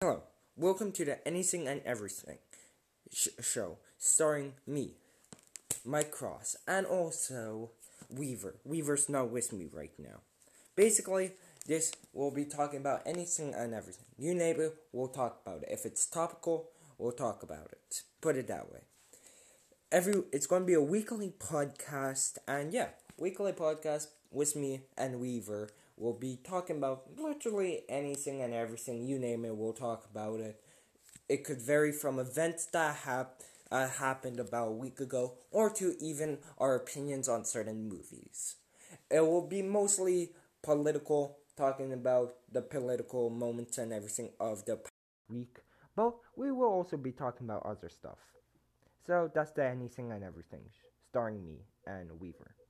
Hello, welcome to the Anything and Everything sh- show, starring me, Mike Cross, and also Weaver. Weaver's not with me right now. Basically, this will be talking about anything and everything. You it, we'll talk about it. If it's topical, we'll talk about it. Put it that way. Every it's going to be a weekly podcast, and yeah, weekly podcast with me and Weaver. We'll be talking about literally anything and everything. You name it, we'll talk about it. It could vary from events that hap- uh, happened about a week ago, or to even our opinions on certain movies. It will be mostly political, talking about the political moments and everything of the week, but we will also be talking about other stuff. So that's the anything and everything, starring me and Weaver.